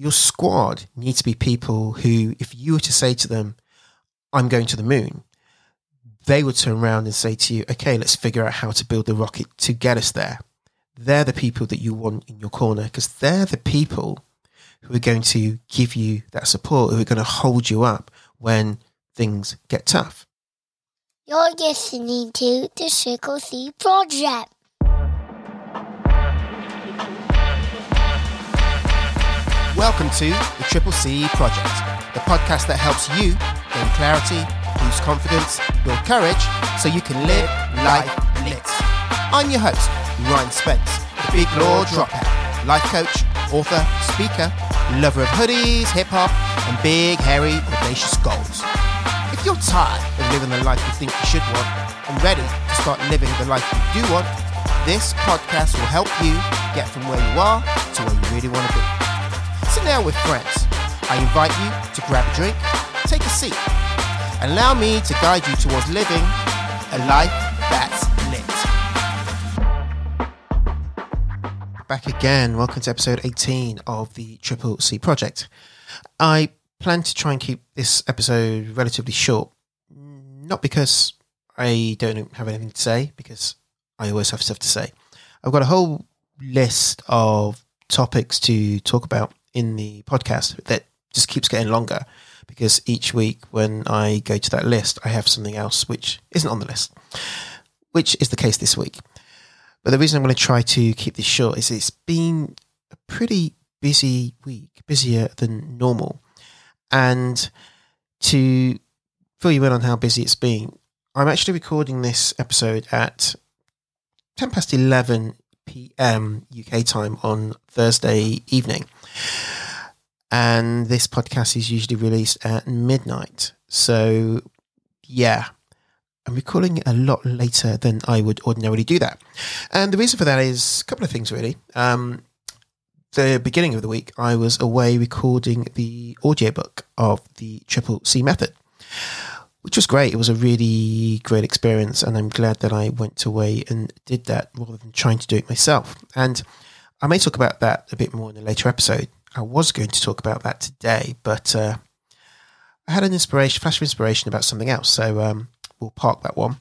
Your squad needs to be people who, if you were to say to them, I'm going to the moon, they would turn around and say to you, okay, let's figure out how to build the rocket to get us there. They're the people that you want in your corner because they're the people who are going to give you that support, who are going to hold you up when things get tough. You're listening to the Triple C Project. Welcome to the Triple C Project, the podcast that helps you gain clarity, boost confidence, build courage, so you can live life lit. I'm your host, Ryan Spence, the big law dropout, life coach, author, speaker, lover of hoodies, hip hop, and big, hairy, audacious goals. If you're tired of living the life you think you should want and ready to start living the life you do want, this podcast will help you get from where you are to where you really want to be. Down with friends. I invite you to grab a drink, take a seat, allow me to guide you towards living a life that's lit. Back again. Welcome to episode 18 of the Triple C Project. I plan to try and keep this episode relatively short, not because I don't have anything to say, because I always have stuff to say. I've got a whole list of topics to talk about in the podcast that just keeps getting longer because each week when I go to that list, I have something else which isn't on the list, which is the case this week. But the reason I'm going to try to keep this short is it's been a pretty busy week, busier than normal. And to fill you in on how busy it's been, I'm actually recording this episode at 10 past 11 p.m. UK time on Thursday evening. And this podcast is usually released at midnight. So, yeah, I'm recording a lot later than I would ordinarily do that. And the reason for that is a couple of things, really. Um, the beginning of the week, I was away recording the audiobook of the Triple C Method, which was great. It was a really great experience, and I'm glad that I went away and did that rather than trying to do it myself. And I may talk about that a bit more in a later episode. I was going to talk about that today, but uh, I had an inspiration, flash of inspiration about something else, so um, we'll park that one.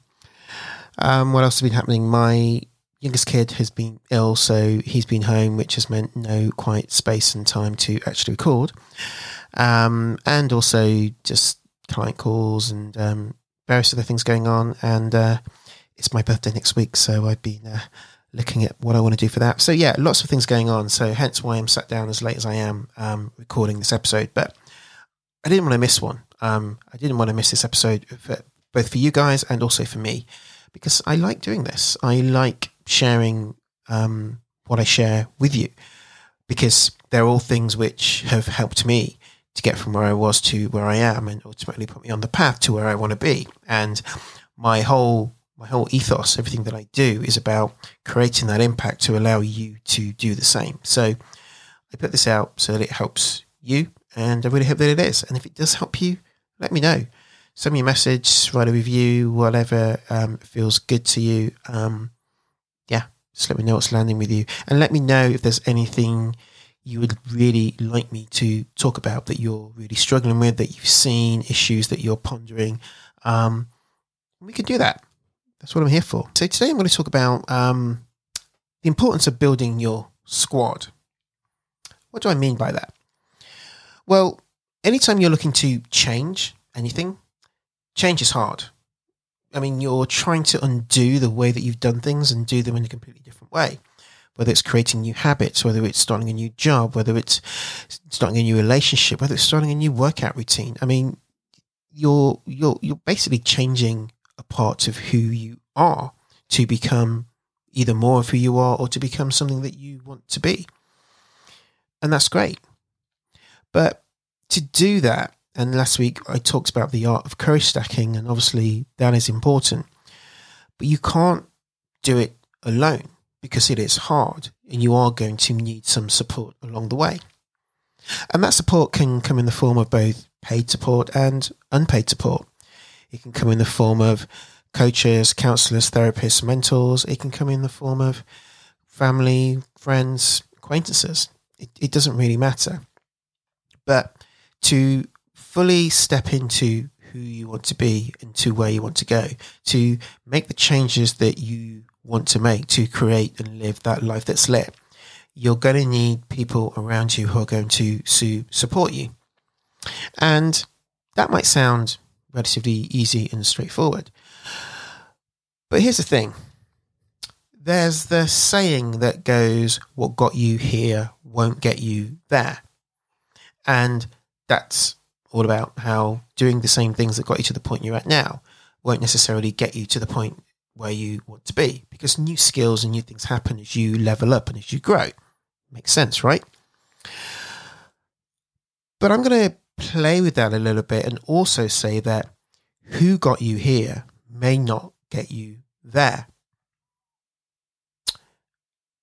Um, what else has been happening? My youngest kid has been ill, so he's been home, which has meant no quiet space and time to actually record. Um, and also just client calls and um, various other things going on. And uh, it's my birthday next week, so I've been uh, looking at what I want to do for that. So yeah, lots of things going on. So hence why I'm sat down as late as I am um, recording this episode. But I didn't want to miss one. Um, I didn't want to miss this episode for, both for you guys and also for me because I like doing this. I like sharing um, what I share with you because they're all things which have helped me to get from where I was to where I am and ultimately put me on the path to where I want to be. And my whole my whole ethos, everything that I do is about creating that impact to allow you to do the same. So I put this out so that it helps you and I really hope that it is. And if it does help you, let me know. Send me a message, write a review, whatever um, feels good to you. Um, yeah, just let me know what's landing with you. And let me know if there's anything you would really like me to talk about that you're really struggling with, that you've seen, issues that you're pondering. Um, we can do that. That's what I'm here for. So today I'm going to talk about um, the importance of building your squad. What do I mean by that? Well, anytime you're looking to change anything, change is hard. I mean, you're trying to undo the way that you've done things and do them in a completely different way. Whether it's creating new habits, whether it's starting a new job, whether it's starting a new relationship, whether it's starting a new workout routine. I mean, you're you're you're basically changing a part of who you are to become either more of who you are or to become something that you want to be. And that's great. But to do that, and last week I talked about the art of courage stacking, and obviously that is important. But you can't do it alone because it is hard and you are going to need some support along the way. And that support can come in the form of both paid support and unpaid support. It can come in the form of coaches, counselors, therapists, mentors. It can come in the form of family, friends, acquaintances. It, it doesn't really matter. But to fully step into who you want to be and to where you want to go, to make the changes that you want to make to create and live that life that's lit, you're going to need people around you who are going to su- support you. And that might sound relatively easy and straightforward. But here's the thing there's the saying that goes, What got you here won't get you there. And that's all about how doing the same things that got you to the point you're at now won't necessarily get you to the point where you want to be because new skills and new things happen as you level up and as you grow. Makes sense, right? But I'm going to play with that a little bit and also say that who got you here may not get you there.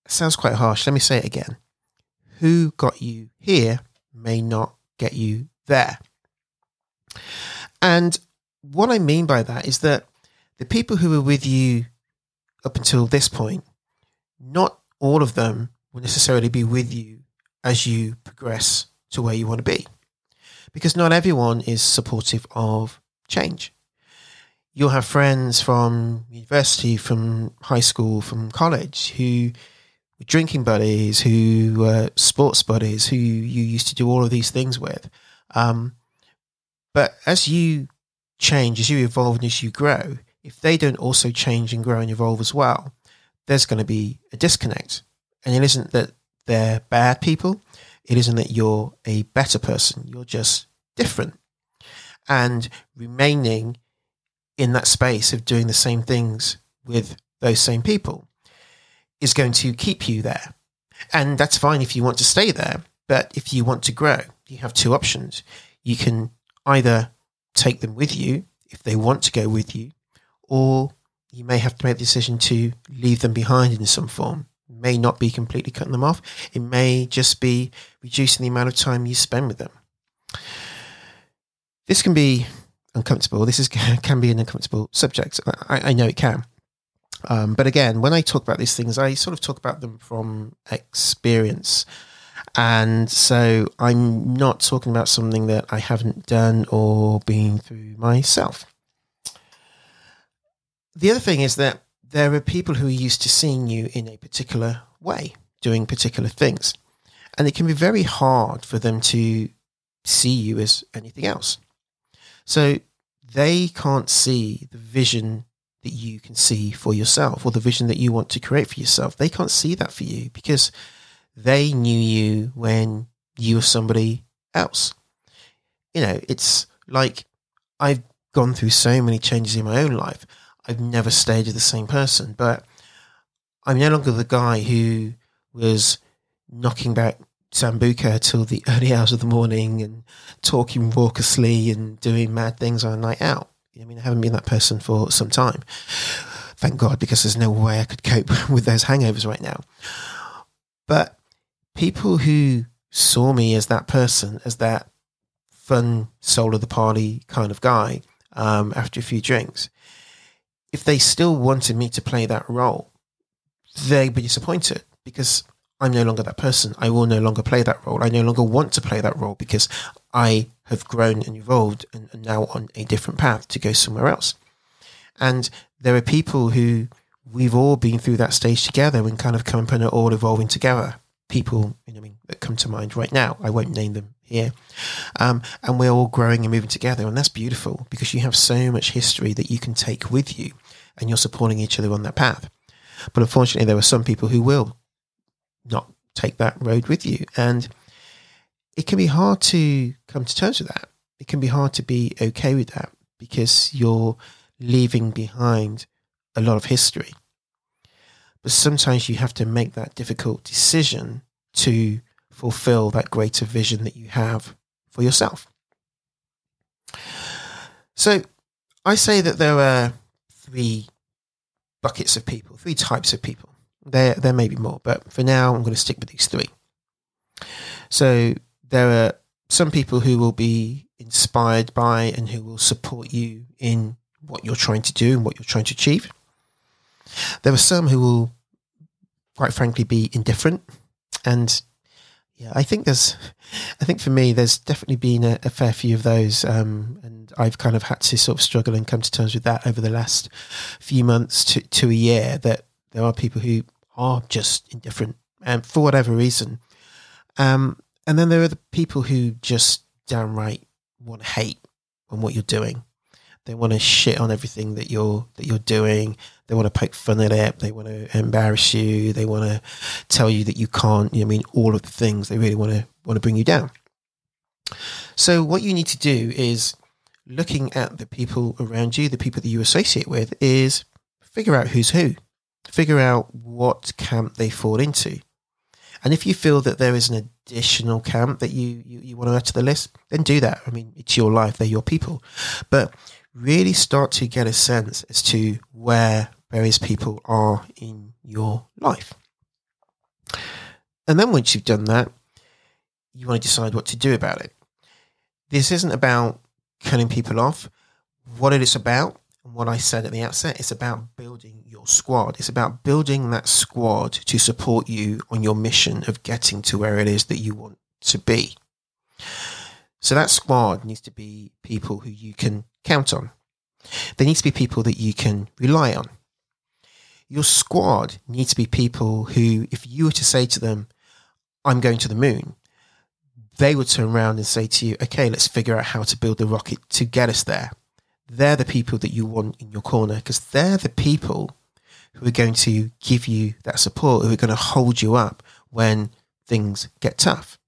Sounds quite harsh. Let me say it again. Who got you here may not get you there. And what I mean by that is that the people who were with you up until this point, not all of them will necessarily be with you as you progress to where you want to be. Because not everyone is supportive of change. You'll have friends from university, from high school, from college who were drinking buddies, who were sports buddies, who you used to do all of these things with. Um, but as you change, as you evolve, and as you grow, if they don't also change and grow and evolve as well, there's going to be a disconnect. And it isn't that they're bad people. It isn't that you're a better person. You're just different. And remaining in that space of doing the same things with those same people is going to keep you there. And that's fine if you want to stay there. But if you want to grow, you have two options. You can either take them with you if they want to go with you, or you may have to make the decision to leave them behind in some form. It may not be completely cutting them off. It may just be reducing the amount of time you spend with them. This can be uncomfortable. This is can be an uncomfortable subject. I, I know it can. Um, but again, when I talk about these things, I sort of talk about them from experience. And so I'm not talking about something that I haven't done or been through myself. The other thing is that there are people who are used to seeing you in a particular way, doing particular things. And it can be very hard for them to see you as anything else. So they can't see the vision that you can see for yourself or the vision that you want to create for yourself. They can't see that for you because they knew you when you were somebody else. You know, it's like I've gone through so many changes in my own life. I've never stayed with the same person, but I'm no longer the guy who was knocking back Sambuca till the early hours of the morning and talking raucously and doing mad things on a night out. I mean, I haven't been that person for some time. Thank God, because there's no way I could cope with those hangovers right now. But people who saw me as that person, as that fun soul of the party kind of guy, um, after a few drinks, if they still wanted me to play that role, they'd be disappointed because I'm no longer that person. I will no longer play that role. I no longer want to play that role because I have grown and evolved and now on a different path to go somewhere else. And there are people who we've all been through that stage together and kind of come and are all evolving together. People, you know, I mean, that come to mind right now. I won't name them here. Um, and we're all growing and moving together. And that's beautiful because you have so much history that you can take with you and you're supporting each other on that path. But unfortunately, there are some people who will not take that road with you. And it can be hard to come to terms with that. It can be hard to be okay with that because you're leaving behind a lot of history. But sometimes you have to make that difficult decision to fulfill that greater vision that you have for yourself. So I say that there are three buckets of people, three types of people. There, there may be more, but for now, I'm going to stick with these three. So there are some people who will be inspired by and who will support you in what you're trying to do and what you're trying to achieve. There are some who will, quite frankly, be indifferent and Yeah, I think there's, I think for me, there's definitely been a, a fair few of those, um, and I've kind of had to sort of struggle and come to terms with that over the last few months to to a year. That there are people who are just indifferent, and um, for whatever reason, um, and then there are the people who just downright want to hate on what you're doing. They want to shit on everything that you're that you're doing. They want to poke fun at it. They want to embarrass you. They want to tell you that you can't. You know, I mean, all of the things they really want to want to bring you down. So what you need to do is looking at the people around you, the people that you associate with, is figure out who's who. Figure out what camp they fall into. And if you feel that there is an additional camp that you, you, you want to add to the list, then do that. I mean, it's your life, they're your people. But really start to get a sense as to where various people are in your life. And then once you've done that, you want to decide what to do about it. This isn't about cutting people off. What it is about and what I said at the outset, it's about building your squad. It's about building that squad to support you on your mission of getting to where it is that you want to be. So that squad needs to be people who you can count on. There needs to be people that you can rely on. Your squad needs to be people who, if you were to say to them, I'm going to the moon, they would turn around and say to you, okay, let's figure out how to build the rocket to get us there they're the people that you want in your corner because they're the people who are going to give you that support, who are going to hold you up when things get tough.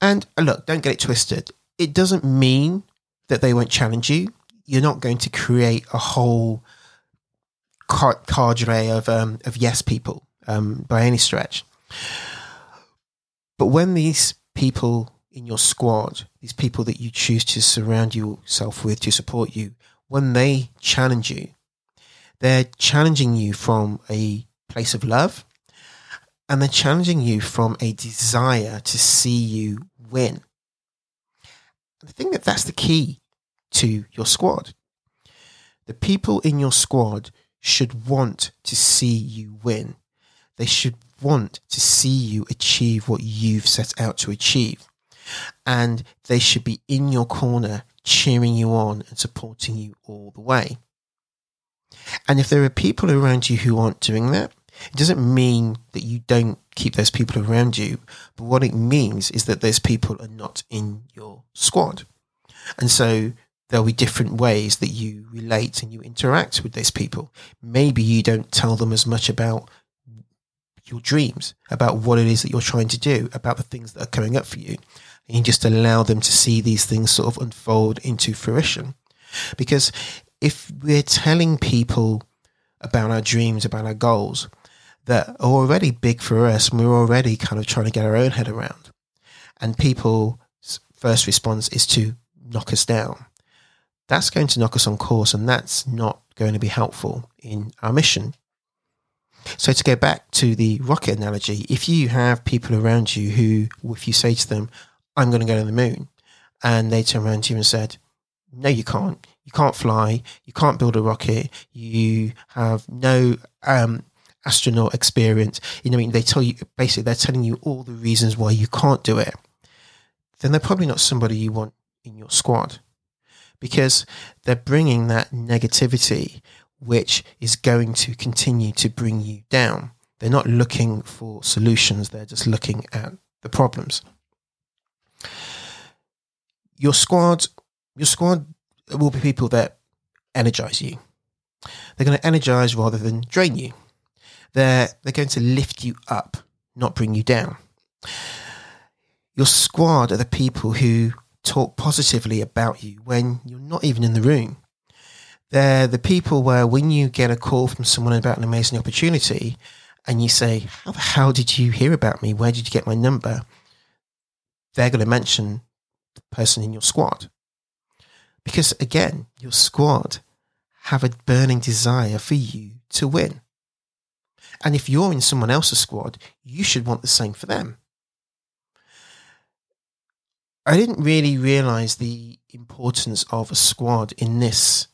And uh, look, don't get it twisted. It doesn't mean that they won't challenge you. You're not going to create a whole cadre of um, of yes people um, by any stretch. But when these people in your squad, these people that you choose to surround yourself with to support you, when they challenge you, they're challenging you from a place of love and they're challenging you from a desire to see you win. I think that that's the key to your squad. The people in your squad should want to see you win. They should want to see you achieve what you've set out to achieve and they should be in your corner cheering you on and supporting you all the way. And if there are people around you who aren't doing that, it doesn't mean that you don't keep those people around you, but what it means is that those people are not in your squad. And so there'll be different ways that you relate and you interact with those people. Maybe you don't tell them as much about your dreams, about what it is that you're trying to do, about the things that are coming up for you and you just allow them to see these things sort of unfold into fruition. Because if we're telling people about our dreams, about our goals that are already big for us, and we're already kind of trying to get our own head around, and people's first response is to knock us down, that's going to knock us on course, and that's not going to be helpful in our mission. So to go back to the rocket analogy, if you have people around you who, if you say to them, I'm going to go to the moon. And they turn around to you and said, no, you can't. You can't fly. You can't build a rocket. You have no um, astronaut experience. You know, I mean, they tell you basically they're telling you all the reasons why you can't do it. Then they're probably not somebody you want in your squad because they're bringing that negativity, which is going to continue to bring you down. They're not looking for solutions. They're just looking at the problems your squad, your squad will be people that energize you. They're going to energize rather than drain you. They're they're going to lift you up, not bring you down. Your squad are the people who talk positively about you when you're not even in the room. They're the people where when you get a call from someone about an amazing opportunity and you say, How the hell did you hear about me? Where did you get my number? They're going to mention the person in your squad. Because again, your squad have a burning desire for you to win. And if you're in someone else's squad, you should want the same for them. I didn't really realize the importance of a squad in this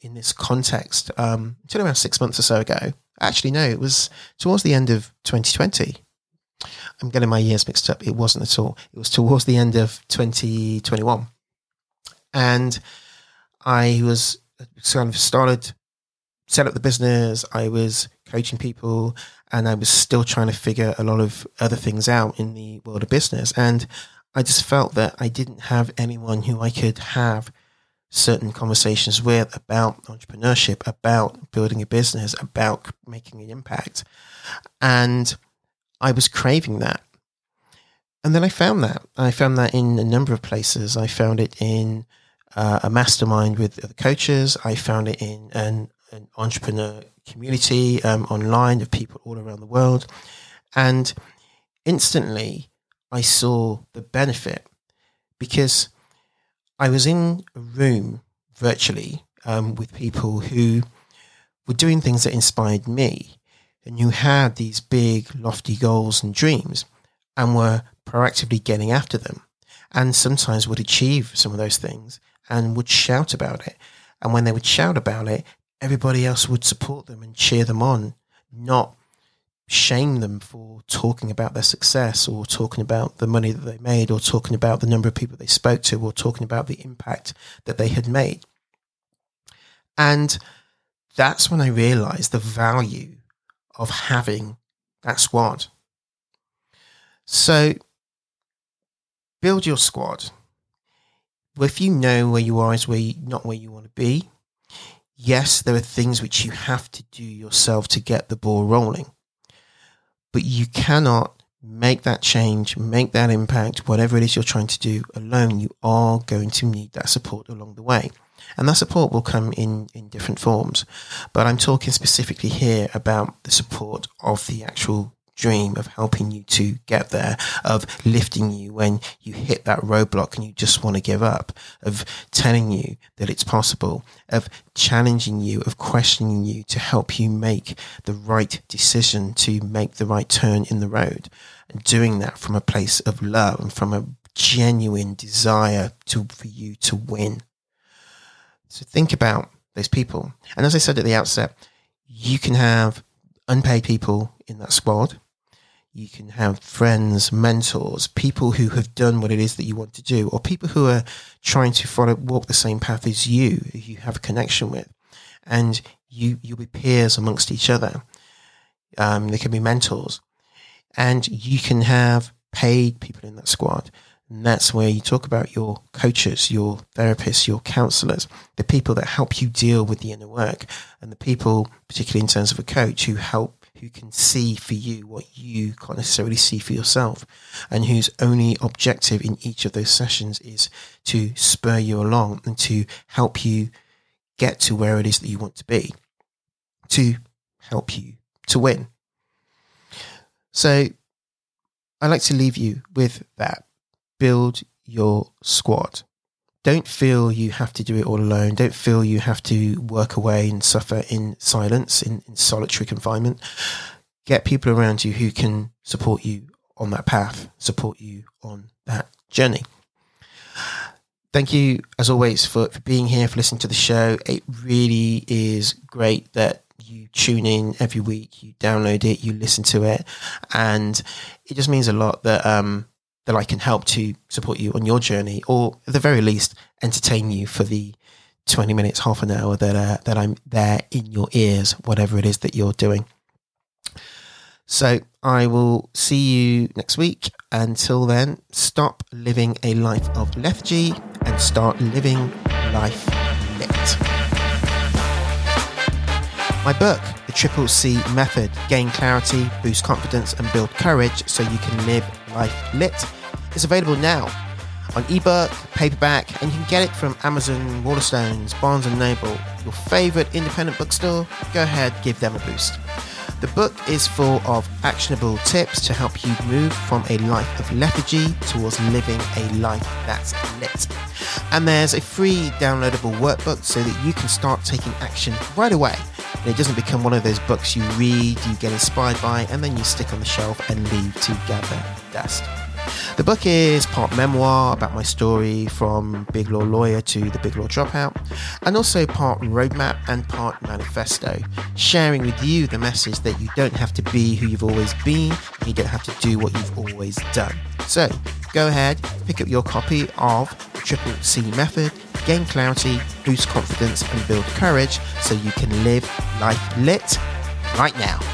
in this context um, until around six months or so ago. Actually, no, it was towards the end of 2020. I'm getting my years mixed up. It wasn't at all. It was towards the end of 2021. And I was kind of started, set up the business. I was coaching people and I was still trying to figure a lot of other things out in the world of business. And I just felt that I didn't have anyone who I could have certain conversations with about entrepreneurship, about building a business, about making an impact. And I was craving that. And then I found that. I found that in a number of places. I found it in uh, a mastermind with other coaches. I found it in an, an entrepreneur community um, online of people all around the world. And instantly, I saw the benefit because I was in a room virtually um, with people who were doing things that inspired me and who had these big, lofty goals and dreams and were proactively getting after them and sometimes would achieve some of those things and would shout about it. And when they would shout about it, everybody else would support them and cheer them on, not shame them for talking about their success or talking about the money that they made or talking about the number of people they spoke to or talking about the impact that they had made. And that's when I realized the value of having that squad. So build your squad. If you know where you are is where you, not where you want to be, yes, there are things which you have to do yourself to get the ball rolling but you cannot make that change, make that impact, whatever it is you're trying to do alone. You are going to need that support along the way. And that support will come in, in different forms. But I'm talking specifically here about the support of the actual dream of helping you to get there, of lifting you when you hit that roadblock and you just want to give up, of telling you that it's possible, of challenging you, of questioning you to help you make the right decision to make the right turn in the road. And doing that from a place of love and from a genuine desire to, for you to win. So think about those people. And as I said at the outset, you can have unpaid people in that squad you can have friends, mentors, people who have done what it is that you want to do, or people who are trying to follow, walk the same path as you, who you have a connection with. And you, you'll be peers amongst each other. Um, they can be mentors. And you can have paid people in that squad. And that's where you talk about your coaches, your therapists, your counselors, the people that help you deal with the inner work, and the people, particularly in terms of a coach, who help who can see for you what you can't necessarily see for yourself, and whose only objective in each of those sessions is to spur you along and to help you get to where it is that you want to be, to help you to win. So I'd like to leave you with that. Build your squad. Don't feel you have to do it all alone. Don't feel you have to work away and suffer in silence, in, in solitary confinement. Get people around you who can support you on that path, support you on that journey. Thank you, as always, for, for being here, for listening to the show. It really is great that you tune in every week, you download it, you listen to it, and it just means a lot that um, that I can help to support you on your journey, or at the very least, entertain you for the 20 minutes, half an hour that, uh, that I'm there in your ears, whatever it is that you're doing. So I will see you next week. Until then, stop living a life of lethargy and start living life lit. My book, The Triple C Method Gain Clarity, Boost Confidence, and Build Courage so you can live life lit, is available now on ebook, paperback, and you can get it from Amazon, Waterstones, Barnes & Noble, your favorite independent bookstore. Go ahead, give them a boost. The book is full of actionable tips to help you move from a life of lethargy towards living a life that's lit. And there's a free downloadable workbook so that you can start taking action right away. And it doesn't become one of those books you read, you get inspired by, and then you stick on the shelf and leave to gather dust. The book is part memoir about my story from Big Law Lawyer to the Big Law Dropout, and also part roadmap and part manifesto, sharing with you the message that you don't have to be who you've always been, and you don't have to do what you've always done. So go ahead, pick up your copy of Triple C Method, gain clarity, boost confidence, and build courage so you can live life lit right now.